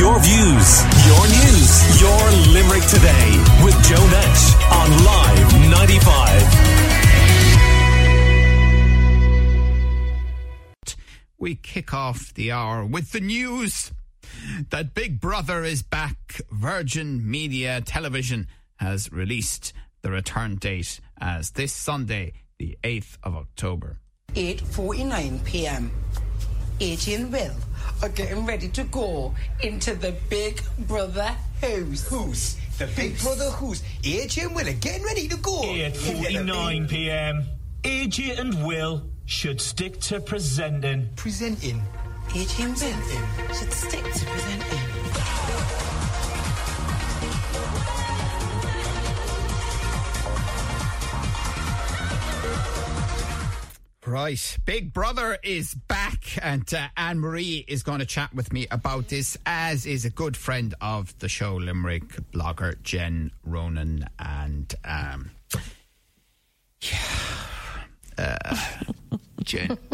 Your views, your news, your Limerick today with Joe Nash on Live 95. We kick off the hour with the news that Big Brother is back. Virgin Media Television has released the return date as this Sunday, the 8th of October. 8.49 p.m. AJ and Will are getting ready to go into the Big Brother house. Who's? The Big Brother who's? AJ and Will are getting ready to go. 8.49 p.m. AJ and Will should stick to presenting. Presenting. AJ and Will should stick to presenting. Right. Big Brother is back, and uh, Anne Marie is going to chat with me about this, as is a good friend of the show, Limerick blogger Jen Ronan. And, um, yeah. Uh, Jen.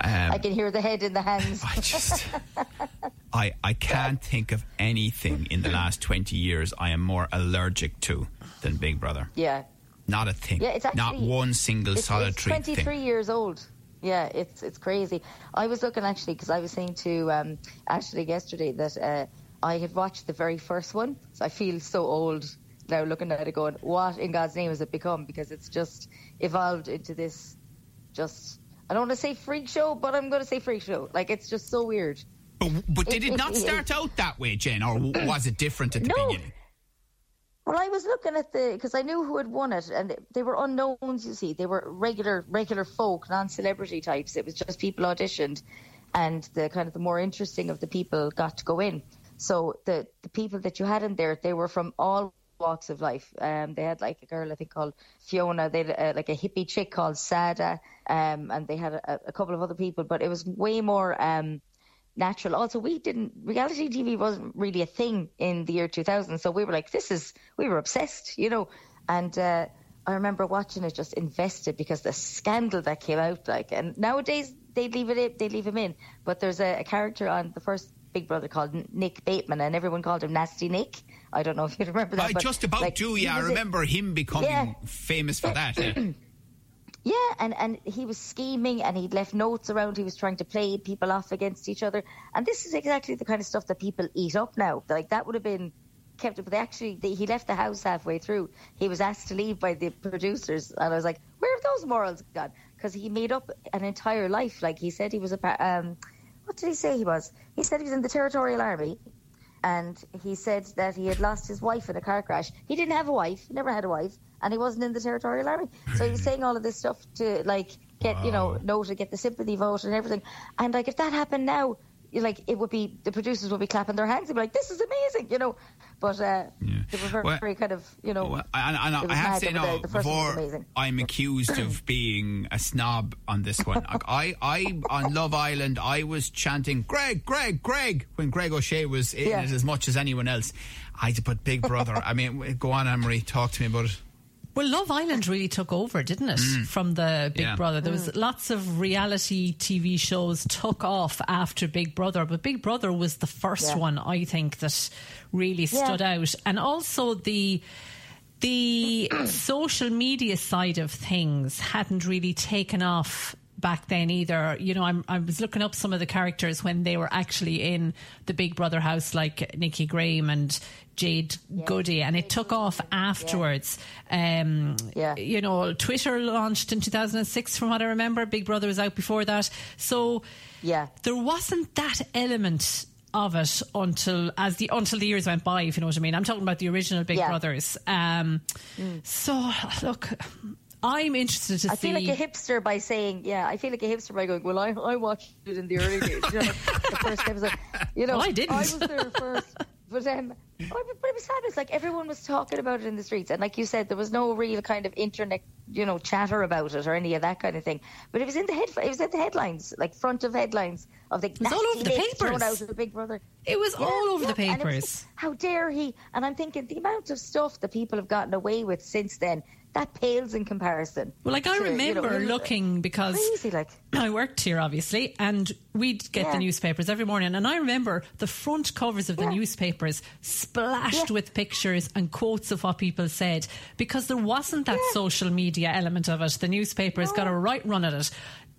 I can hear the head in the hands. I just. I, I can't think of anything in the last 20 years I am more allergic to than Big Brother. Yeah. Not a thing. Yeah, it's actually, Not one single It's, it's solitary 23 thing. years old. Yeah, it's it's crazy. I was looking actually because I was saying to um, Ashley yesterday that uh, I had watched the very first one, so I feel so old now looking at it, going, "What in God's name has it become?" Because it's just evolved into this, just I don't want to say freak show, but I'm going to say freak show. Like it's just so weird. But, but did it not start out that way, Jen, or was it different at the No. beginning? Well, I was looking at the because I knew who had won it, and they were unknowns. You see, they were regular regular folk, non-celebrity types. It was just people auditioned, and the kind of the more interesting of the people got to go in. So the the people that you had in there, they were from all walks of life. Um, they had like a girl I think called Fiona. They had like a hippie chick called Sada, um, and they had a, a couple of other people. But it was way more. Um, natural. Also, we didn't reality TV wasn't really a thing in the year 2000, so we were like, this is we were obsessed, you know. And uh, I remember watching it just invested because the scandal that came out, like, and nowadays they leave it in, they leave him in, but there's a, a character on the first Big Brother called Nick Bateman, and everyone called him Nasty Nick. I don't know if you remember that. I just about like, do, yeah. I remember him becoming Yeah. famous for that. Yeah. Yeah, and, and he was scheming and he'd left notes around. He was trying to play people off against each other. And this is exactly the kind of stuff that people eat up now. Like that would have been kept up. But they actually, they, he left the house halfway through. He was asked to leave by the producers. And I was like, where have those morals gone? Because he made up an entire life. Like he said he was a, um, what did he say he was? He said he was in the Territorial Army and he said that he had lost his wife in a car crash. He didn't have a wife, never had a wife, and he wasn't in the territorial army. So he was saying all of this stuff to like get you know to get the sympathy vote and everything. And like if that happened now, you like it would be the producers would be clapping their hands and be like, "This is amazing," you know. But uh, they were very, Well- very kind of you know. Well, and, and it was I have to say now, the, the first one was before. I'm accused of being a snob on this one, I, I on Love Island, I was chanting "Greg, Greg, Greg" when Greg O'Shea was in Yeah. it as much as anyone else. I had to put Big Brother. I mean, go on, Anne Marie, talk to me about it. Well, Love Island really took over, didn't it? Mm. From the Big Yeah. Brother. There was mm. lots of reality TV shows took off after Big Brother, but Big Brother was the first Yeah. one I think that really Yeah. stood out. And also the the social media side of things hadn't really taken off back then either. You know, I'm, I was looking up some of the characters when they were actually in the Big Brother house, like Nikki Graham and Jade Goody, and it took off afterwards. Um, Yeah. You know, Twitter launched in 2006, from what I remember. Big Brother was out before that. So Yeah. there wasn't that element of it until as the until the years went by if you know what I mean I'm talking about the original Big Yeah. Brothers um, so look I'm interested to I see I feel like a hipster by saying, yeah, I feel like a hipster by going, well, I, I watched it in the early days, you know, the first episode. You know, Well, I didn't. I was there first. But, um, oh, but it was fabulous. Like, everyone was talking about it in the streets. And like you said, there was no real kind of internet, you know, chatter about it or any of that kind of thing. But it was in the head, it was in the headlines, like front of headlines of the was all over the papers. out of Big Brother. It was Yeah, all over yeah, the it papers just, how dare he? And I'm thinking the amount of stuff that people have gotten away with since then that pales in comparison. Well, like I to, remember you know, looking because crazy, like I worked here, obviously, and we'd get Yeah. the newspapers every morning. And I remember the front covers of the Yeah. newspapers splashed Yeah. with pictures and quotes of what people said because there wasn't that social media element of it. The newspapers got a right run at it.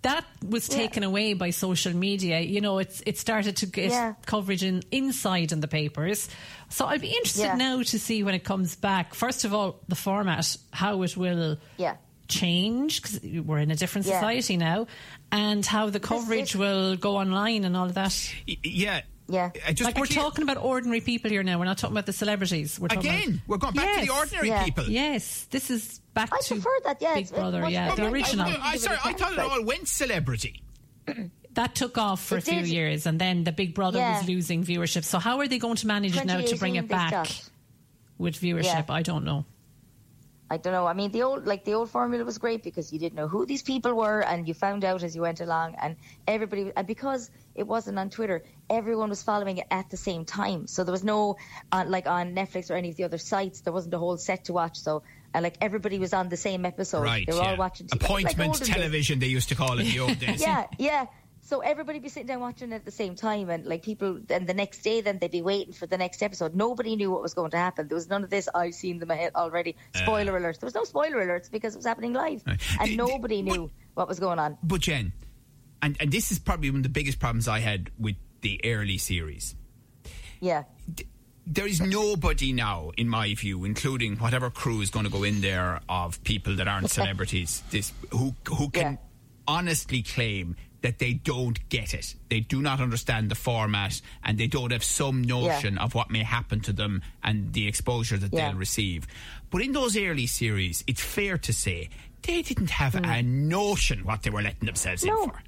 That was Yeah. taken away by social media. You know, it's it started to get Yeah. coverage in inside in the papers. So I'd be interested Yeah. now to see when it comes back. First of all, the format, how it will yeah. change because we're in a different Yeah. society now, and how the coverage it. will go online and all of that. Yeah. Yeah. I just like we're actually- talking about ordinary people here now. We're not talking about the celebrities. We're talking Again, about, we're going back to the ordinary Yeah. people. Yes, this is back I to prefer that, yeah, Big Brother. Yeah, the I- I original. I, sorry, I thought it all went celebrity. that took off for a few did. years, and then the Big Brother Yeah. was losing viewership. So how are they going to manage it now to bring it back stopped. with viewership? Yeah. I don't know. I don't know. I mean, the old like the old formula was great because you didn't know who these people were, and you found out as you went along, and everybody and because it wasn't on Twitter, everyone was following it at the same time. So there was no on like on Netflix or any of the other sites, there wasn't a whole set to watch. So uh, like everybody was on the same episode. right. They were yeah. all watching t- like- Appointment days. television, they used to call it in the old days. Yeah, yeah. So everybody be sitting down watching it at the same time, and like people, and the next day, then they'd be waiting for the next episode. Nobody knew what was going to happen. There was none of this. I've seen them already. Spoiler alerts. There was no spoiler alerts because it was happening live, Right. and The- the- nobody knew what was going on. But Jen, and, and this is probably one of the biggest problems I had with the early series. Yeah, There is nobody now, in my view, including whatever crew is going to go in there of people that aren't celebrities, this who who can Yeah. honestly claim that they don't get it. They do not understand the format, and they don't have some notion of what may happen to them and the exposure that Yeah. they'll receive. But in those early series, it's fair to say they didn't have a notion what they were letting themselves Mm. No. in for.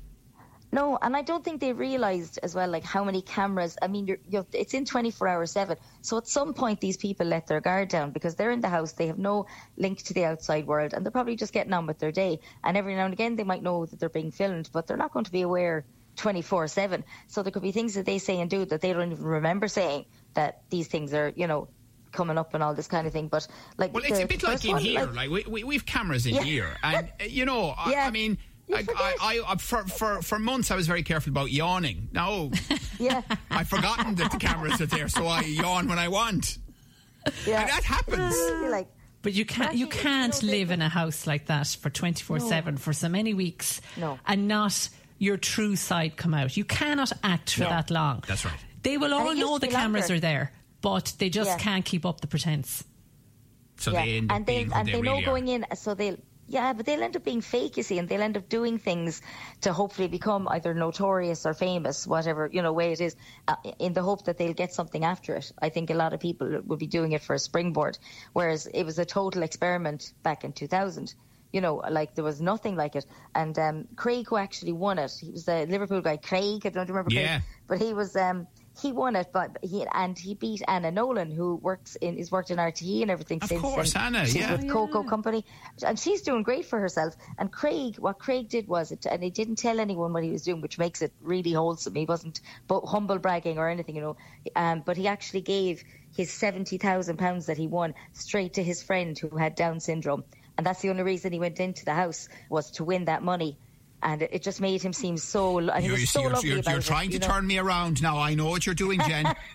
No, and I don't think they realised as well, like how many cameras. I mean, you're, you're, it's in 24 hour 7. So at some point, these people let their guard down because they're in the house, they have no link to the outside world, and they're probably just getting on with their day. And every now and again, they might know that they're being filmed, but they're not going to be aware 24 7. So there could be things that they say and do that they don't even remember saying that these things are, you know, coming up and all this kind of thing. But like, Well, it's a bit like in one, here. Like, we, we we've cameras in Yeah. here, and uh, you know, I, I mean. You Like. I, I, I, for, for, for months, I was very careful about yawning. No, yeah, I've forgotten that the cameras are there, so I yawn when I want. yeah. And that happens. Really, like, But you can't you can't you know, live in a house like that for twenty four seven for so many weeks No. and not your true side come out. You cannot act for No. that long. That's right. They will all know the cameras longer. are there, but they just Yeah. can't keep up the pretense. So yeah, they end up and they being who and they, they, know really going are. in, so they'll yeah, but they'll end up being fake, you see, and they'll end up doing things to hopefully become either notorious or famous, whatever you know way it is, uh, in the hope that they'll get something after it. I think a lot of people would be doing it for a springboard, whereas it was a total experiment back in 2000. You know, like there was nothing like it. And um, Craig, who actually won it, he was the Liverpool guy, Craig. I don't remember. Yeah. Craig, but he was um, he won it, but he and he beat Anna Nolan, who works in is worked in RTE and everything Of since. course, Anna, she's yeah. with Coco Company, and she's doing great for herself. And Craig, what Craig did was it, and he didn't tell anyone what he was doing, which makes it really wholesome. He wasn't but humble bragging or anything, you know. Um, but he actually gave his seventy thousand pounds that he won straight to his friend who had Down syndrome, and that's the only reason he went into the house was to win that money. And it, it just made him seem so. And he You're, was so you're, lovely you're, about you're it, trying to you know. turn me around now. I know what you're doing, Jen.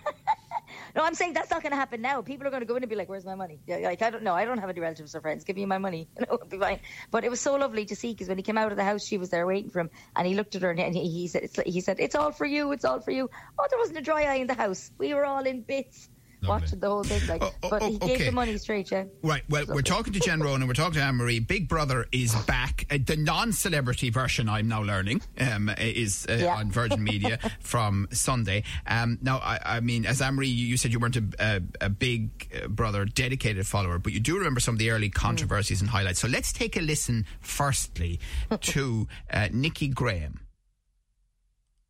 No, I'm saying that's not going to happen now. People are going to go in and be like, "Where's my money?" Like I don't know. I don't have any relatives or friends. Give me my money. You know, it'll be fine. But it was so lovely to see because when he came out of the house, she was there waiting for him, and he looked at her and he, he said, it's, "He said it's all for you. It's all for you." Oh, there wasn't a dry eye in the house. We were all in bits Lovely. watching the whole thing. Like, Oh, oh, but he oh, gave the money straight. Yeah. Right. Well, we're talking to Jen Ronan. We're talking to Anne Marie. Big Brother is back. Uh, the non-celebrity version, I'm now learning, um, is uh, Yeah. on Virgin Media from Sunday. Um, now, I, I mean, as Anne Marie, you, you said you weren't a, a, a Big uh, Brother dedicated follower, but you do remember some of the early controversies and highlights. So let's take a listen, firstly, to uh, Nikki Graham.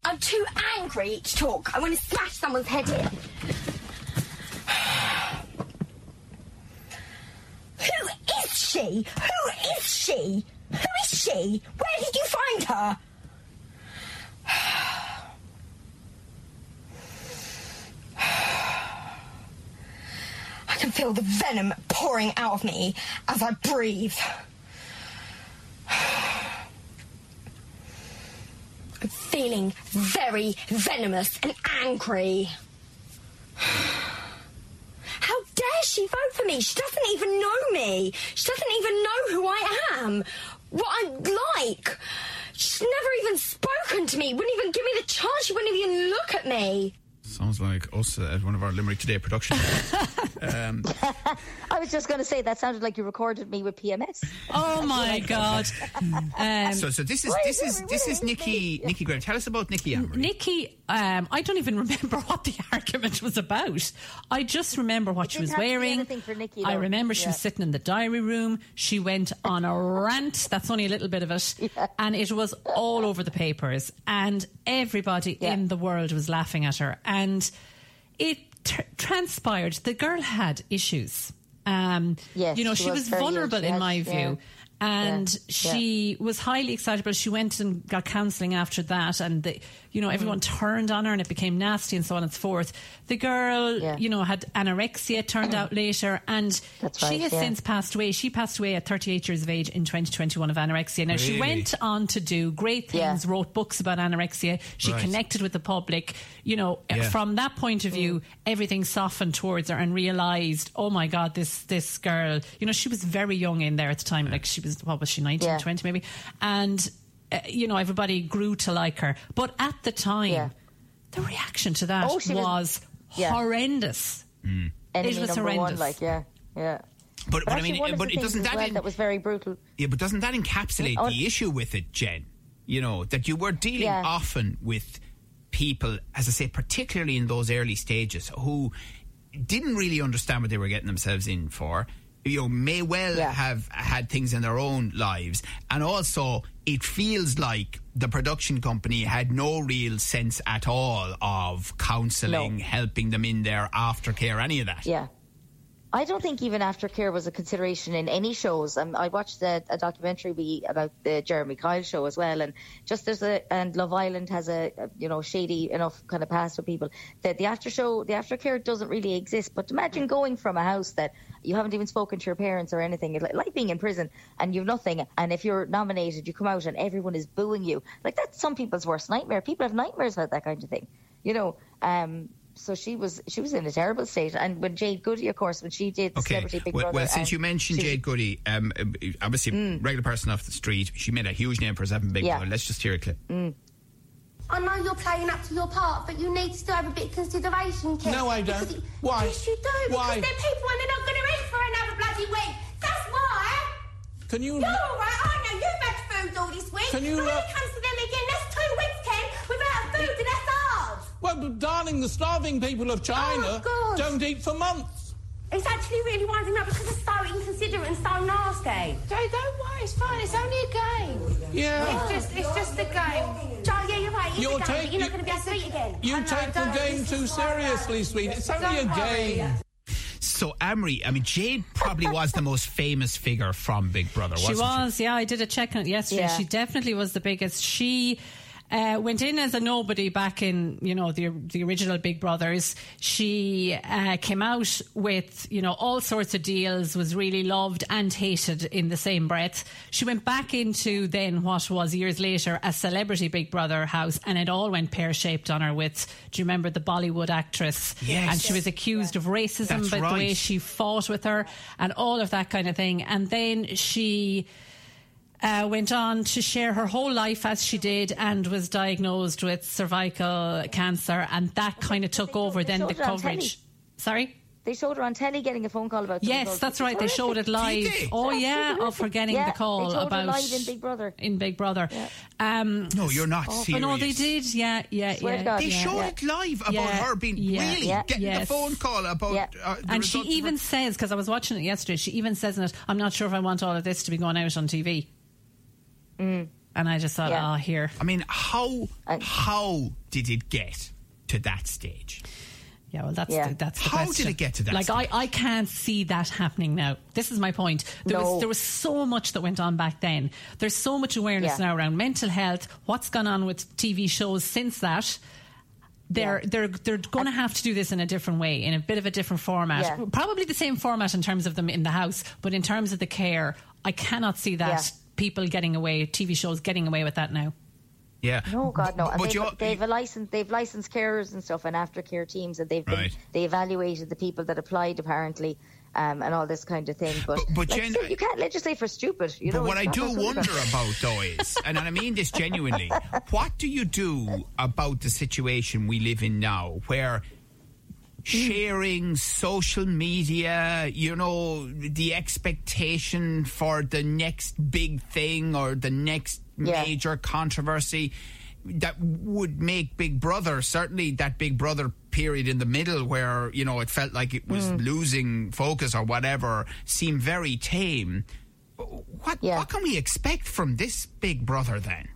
I'm too angry to talk. I want to smash someone's head in. Who is she? Who is she? Who is she? Where did you find her? I can feel the venom pouring out of me as I breathe. I'm feeling very venomous and angry. She vote for me? She doesn't even know me. She doesn't even know who I am, what I'm like. She's never even spoken to me, wouldn't even give me the chance, she wouldn't even look at me. Sounds like us at one of our Limerick Today productions. um, I was just going to say that sounded like you recorded me with PMS. Oh my god! Um, so, so this is this is is this is is it- Nikki Nikki Graham. Tell us about Nikki Anne Marie. Nikki, um, I don't even remember what the argument was about. I just remember what It she was have to be wearing. for Nikki, I remember she was sitting in the diary room. She went on a rant. That's only a little bit of it, Yeah. and it was all over the papers, and everybody Yeah. in the world was laughing at her. And it tr- transpired the girl had issues. Um, Yes, you know, she she, was was, vulnerable in my yeah. view. And Yeah. she was highly excitable. She went and got counselling after that, and the, you know everyone mm-hmm. turned on her, and it became nasty, and so on and so forth. The girl, Yeah. you know, had anorexia. Turned out later, and That's she has yeah. since passed away. She passed away at 38 years of age in 2021 of anorexia. Now she went on to do great things, Yeah. wrote books about anorexia. She Right. connected with the public. You know, from that point of view, mm. everything softened towards her, and realised, oh my God, this this girl. You know, she was very young in there at the time. Like she was, what was she, 19, Yeah. 20 maybe, and. Uh, you know, everybody grew to like her, but at the time, Yeah. the reaction to that Oh, she was- was, Yeah. horrendous. Enemy It was number one, horrendous. like yeah, yeah. But, But, but I mean, but it doesn't that well in- that was very brutal. yeah, but doesn't that encapsulate Oh. the issue with it, Jen? You know that you were dealing Yeah. often with people, as I say, particularly in those early stages, who didn't really understand what they were getting themselves in for. You know, may well Yeah. have had things in their own lives, and also it feels like the production company had no real sense at all of counselling, No. helping them in their aftercare, any of that. Yeah. I don't think even aftercare was a consideration in any shows. Um, I watched a, a documentary we, about the Jeremy Kyle show as well, and just there's a and Love Island has a, a you know shady enough kind of past with people that the after show, the aftercare doesn't really exist. But imagine going from a house that you haven't even spoken to your parents or anything, it's like, like being in prison and you've nothing, and if you're nominated, you come out and everyone is booing you. Like that's some people's worst nightmare. People have nightmares about that kind of thing, you know. Um, so she was she was in a terrible state, and when Jade Goody, of course, when she did the Okay. Celebrity Big well, Brother, well, since and you mentioned she Jade Goody, um, obviously Mm. regular person off the street, she made a huge name for herself in Big Yeah. Brother. Let's just hear a clip. I know you're playing up to your part, but you need to still have a bit of consideration, Kev. No, I don't. Because it- Why? Yes, you do. Why? Because they're people and they're not going to eat for another bloody week. That's why. Can you You're all right. I know you've had food all this week. Can you But when look- it comes darling, the starving people of China Oh, don't eat for months. It's actually really winding up because it's so inconsiderate and so nasty. Joe, don't worry. It's fine. It's only a game. Yeah. It's just, it's just a game. Joe, yeah, you're right. It's You're a game, take- but you're not going to be able to eat again. You I know, take the game too is why seriously, sweet. It's only Don't a worry. game. So, Anne Marie, I mean, Jade probably was the most famous figure from Big Brother, She wasn't was, yeah. I did a check on it yesterday. Yeah. She definitely was the biggest. She uh, went in as a nobody back in, you know, the the original Big Brothers. She uh, came out with, you know, all sorts of deals. Was really loved and hated in the same breath. She went back into then what was years later a celebrity Big Brother house, and it all went pear shaped on her. With, do you remember the Bollywood actress? Yes. And she was accused of racism That's by the way she fought with her and all of that kind of thing. And then she uh, went on to share her whole life as she did and was diagnosed with cervical cancer. And that kind of took over then the showed it on coverage. Sorry? They showed her on telly getting a phone call about. Yes, that's right. They showed it live. Oh yeah, of horrific. her getting Yeah, the call they showed her about live in Big Brother. In Big Brother. Um, No, you're not oh, serious. no, they did. Yeah, yeah, Swear to yeah. God. They yeah. showed Yeah. it live about Yeah. her being Yeah. really Yeah. getting Yes. the phone call about. Yeah. Uh, the and she even says, because I was watching it yesterday, she even says in it, I'm not sure if I want all of this to be going out on TV. And I just thought, Mm. Yeah. oh, here. I mean, how And- how did it get to that stage? Yeah, well, that's Yeah. the, that's the How did it get to that Like, I, stage? I can't see that happening now. This is my point. There No. was there was so much that went on back then. There's so much awareness Yeah. now around mental health. What's gone on with TV shows since that? they're they're they're going to have to do this in a different way, in a bit of a different format. Yeah. Probably the same format in terms of them in the house, but in terms of the care, I cannot see that Yeah. People getting away, TV shows getting away with that now. Yeah. No, God, no. And but they've, they've a license, they've licensed carers and stuff and aftercare teams, and they've been, Right. they evaluated the people that applied apparently, um, and all this kind of thing. But, But- but like, Jen, still, you can't legislate for stupid. You But know, what I do wonder about, though, is, and I mean this genuinely, what do you do about the situation we live in now where sharing social media, you know, the expectation for the next big thing or the next Yeah. major controversy that would make Big Brother, certainly that Big Brother period in the middle where, you know, it felt like it was mm. losing focus or whatever, seem very tame. What Yeah. what can we expect from this Big Brother then?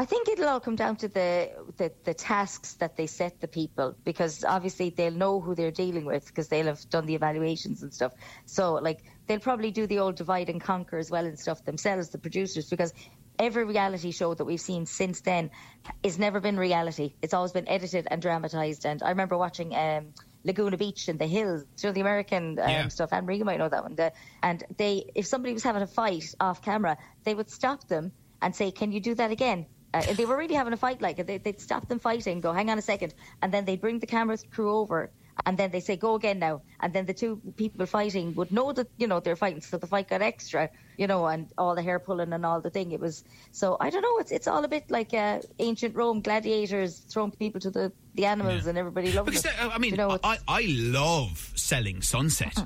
I think it'll all come down to the, the the tasks that they set the people because obviously they'll know who they're dealing with because they'll have done the evaluations and stuff. So like they'll probably do the old divide and conquer as well and stuff themselves, the producers, because every reality show that we've seen since then has never been reality. It's always been edited and dramatized. And I remember watching. Um, Laguna Beach and the hills, you know, the American um, Yeah. stuff. Anne Marie might know that one. The, and they, if somebody was having a fight off camera, they would stop them and say, "Can you do that again?" Uh, they were really having a fight, like they, they'd stop them fighting, go, "Hang on a second. and then they'd bring the camera crew over, and then they say, "Go again now." And then the two people fighting would know that you know they're fighting, so the fight got extra, you know, and all the hair pulling and all the thing. It was so I don't know. It's it's all a bit like uh, ancient Rome gladiators throwing people to the the animals and everybody loving Because it. uh, I mean, you know, I, I love selling Sunset.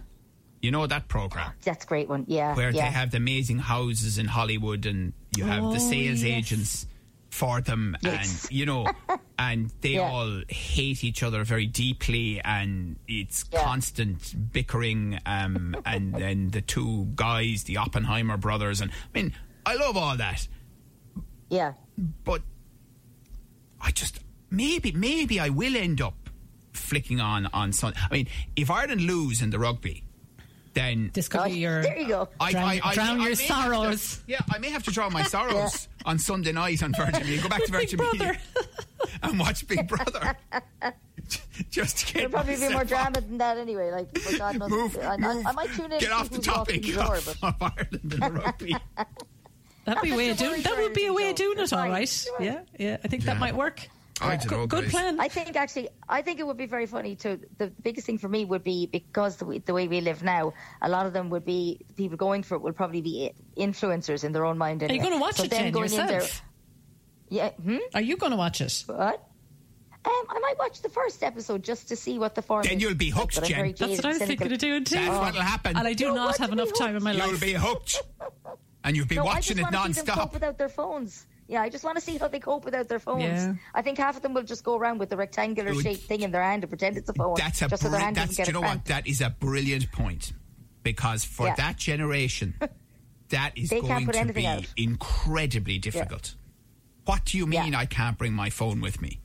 You know that program that's a great one. Yeah, where yeah. they have the amazing houses in Hollywood and you have the Oh, sales yes. agents for them Yes. and you know and they Yeah. all hate each other very deeply and it's Yeah. constant bickering um, and then the two guys the Oppenheimer brothers and I mean I love all that yeah. but I just maybe maybe I will end up flicking on on Sun. I mean, if Ireland lose in the rugby, then This could be your there you go. I, drown, I, I, drown I your may have to- sorrows. yeah, I may have to draw my sorrows on Sunday night on Virgin Media. Go back to With Big Virgin Media and watch Big Brother. Just to get There'll probably be myself more off- drama than that anyway. Like, for God knows, Move, I, I, move, I might tune in. Get to off the topic the door, of, but of Ireland and rugby. That'd be a way of doing. to That would be a way of doing it, all fine. right. It's fine. Yeah, yeah. I think Yeah. that might work. I don't know, Good, good plan. I think actually, I think it would be very funny to. The biggest thing for me would be because the, way- the way we live now, a lot of them would be people going for it will probably be influencers in their own mind. Are you anyway. going to watch So it, them Jen, going in there- yourself? yeah. Hmm? Are you going to watch it? What? Um, I might watch the first episode just to see what the format. Then you'll be hooked, but I'm Jen. That's That's what I was and thinking of doing too. That's what'll happen. And I do You not have to be enough time in my life. You'll be hooked, and you'll be No, I watching just it want to see them non-stop. without their phones. Yeah, I just want to see how they cope without their phones. Yeah. I think half of them will just go around with the rectangular It shaped thing in their hand and pretend it's a phone. That's a just so their bri- hand that's get do you know what that is a brilliant point because for Yeah. that generation that is They going to be out. incredibly difficult. What do you mean Yeah. I can't bring my phone with me?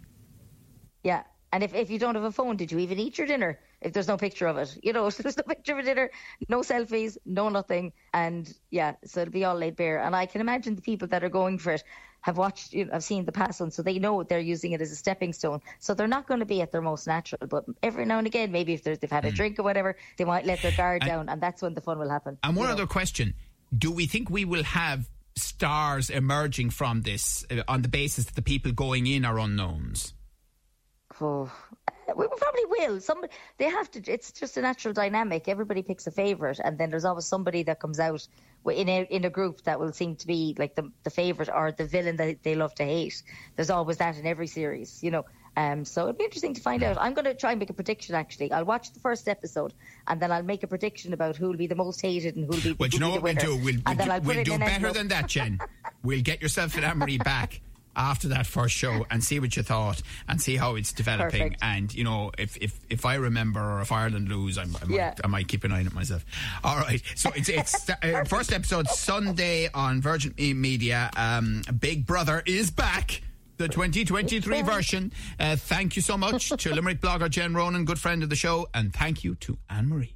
Yeah. And if, if you don't have a phone, did you even eat your dinner? If there's no picture of it, you know, if there's no picture of a dinner, no selfies, no nothing, and yeah, so it'll be all laid bare. And I can imagine the people that are going for it have watched, you know, have seen the past one, so they know they're using it as a stepping stone. So they're not going to be at their most natural, but every now and again, maybe if they've had a drink or whatever, they might let their guard And- down, and that's when the fun will happen. And one know. other question: Do we think we will have stars emerging from this uh, on the basis that the people going in are unknowns? Oh, we we probably will. Somebody they have to. It's just a natural dynamic. Everybody picks a favorite, and then there's always somebody that comes out in a in a group that will seem to be like the the favorite or the villain that they love to hate. There's always that in every series, you know. Um, so it'd be interesting to find out. I'm going to try and make a prediction. Actually, I'll watch the first episode, and then I'll make a prediction about who will be the most hated and who will be. Well, do you know who'll what we'll do? We'll, we'll and then do, we'll do better envelope. than that, Jen. we'll get yourself and Anne-Marie back after that first show and see what you thought and see how it's developing. Perfect. And, you know, if, if, if I remember or if Ireland lose, I, I, might, Yeah. I might keep an eye on it myself. All right. So it's, it's uh, first episode Sunday on Virgin Media. Um, Big Brother is back. The 2023 version. Uh, thank you so much to Limerick blogger Jen Ronan, good friend of the show, and thank you to Anne Marie.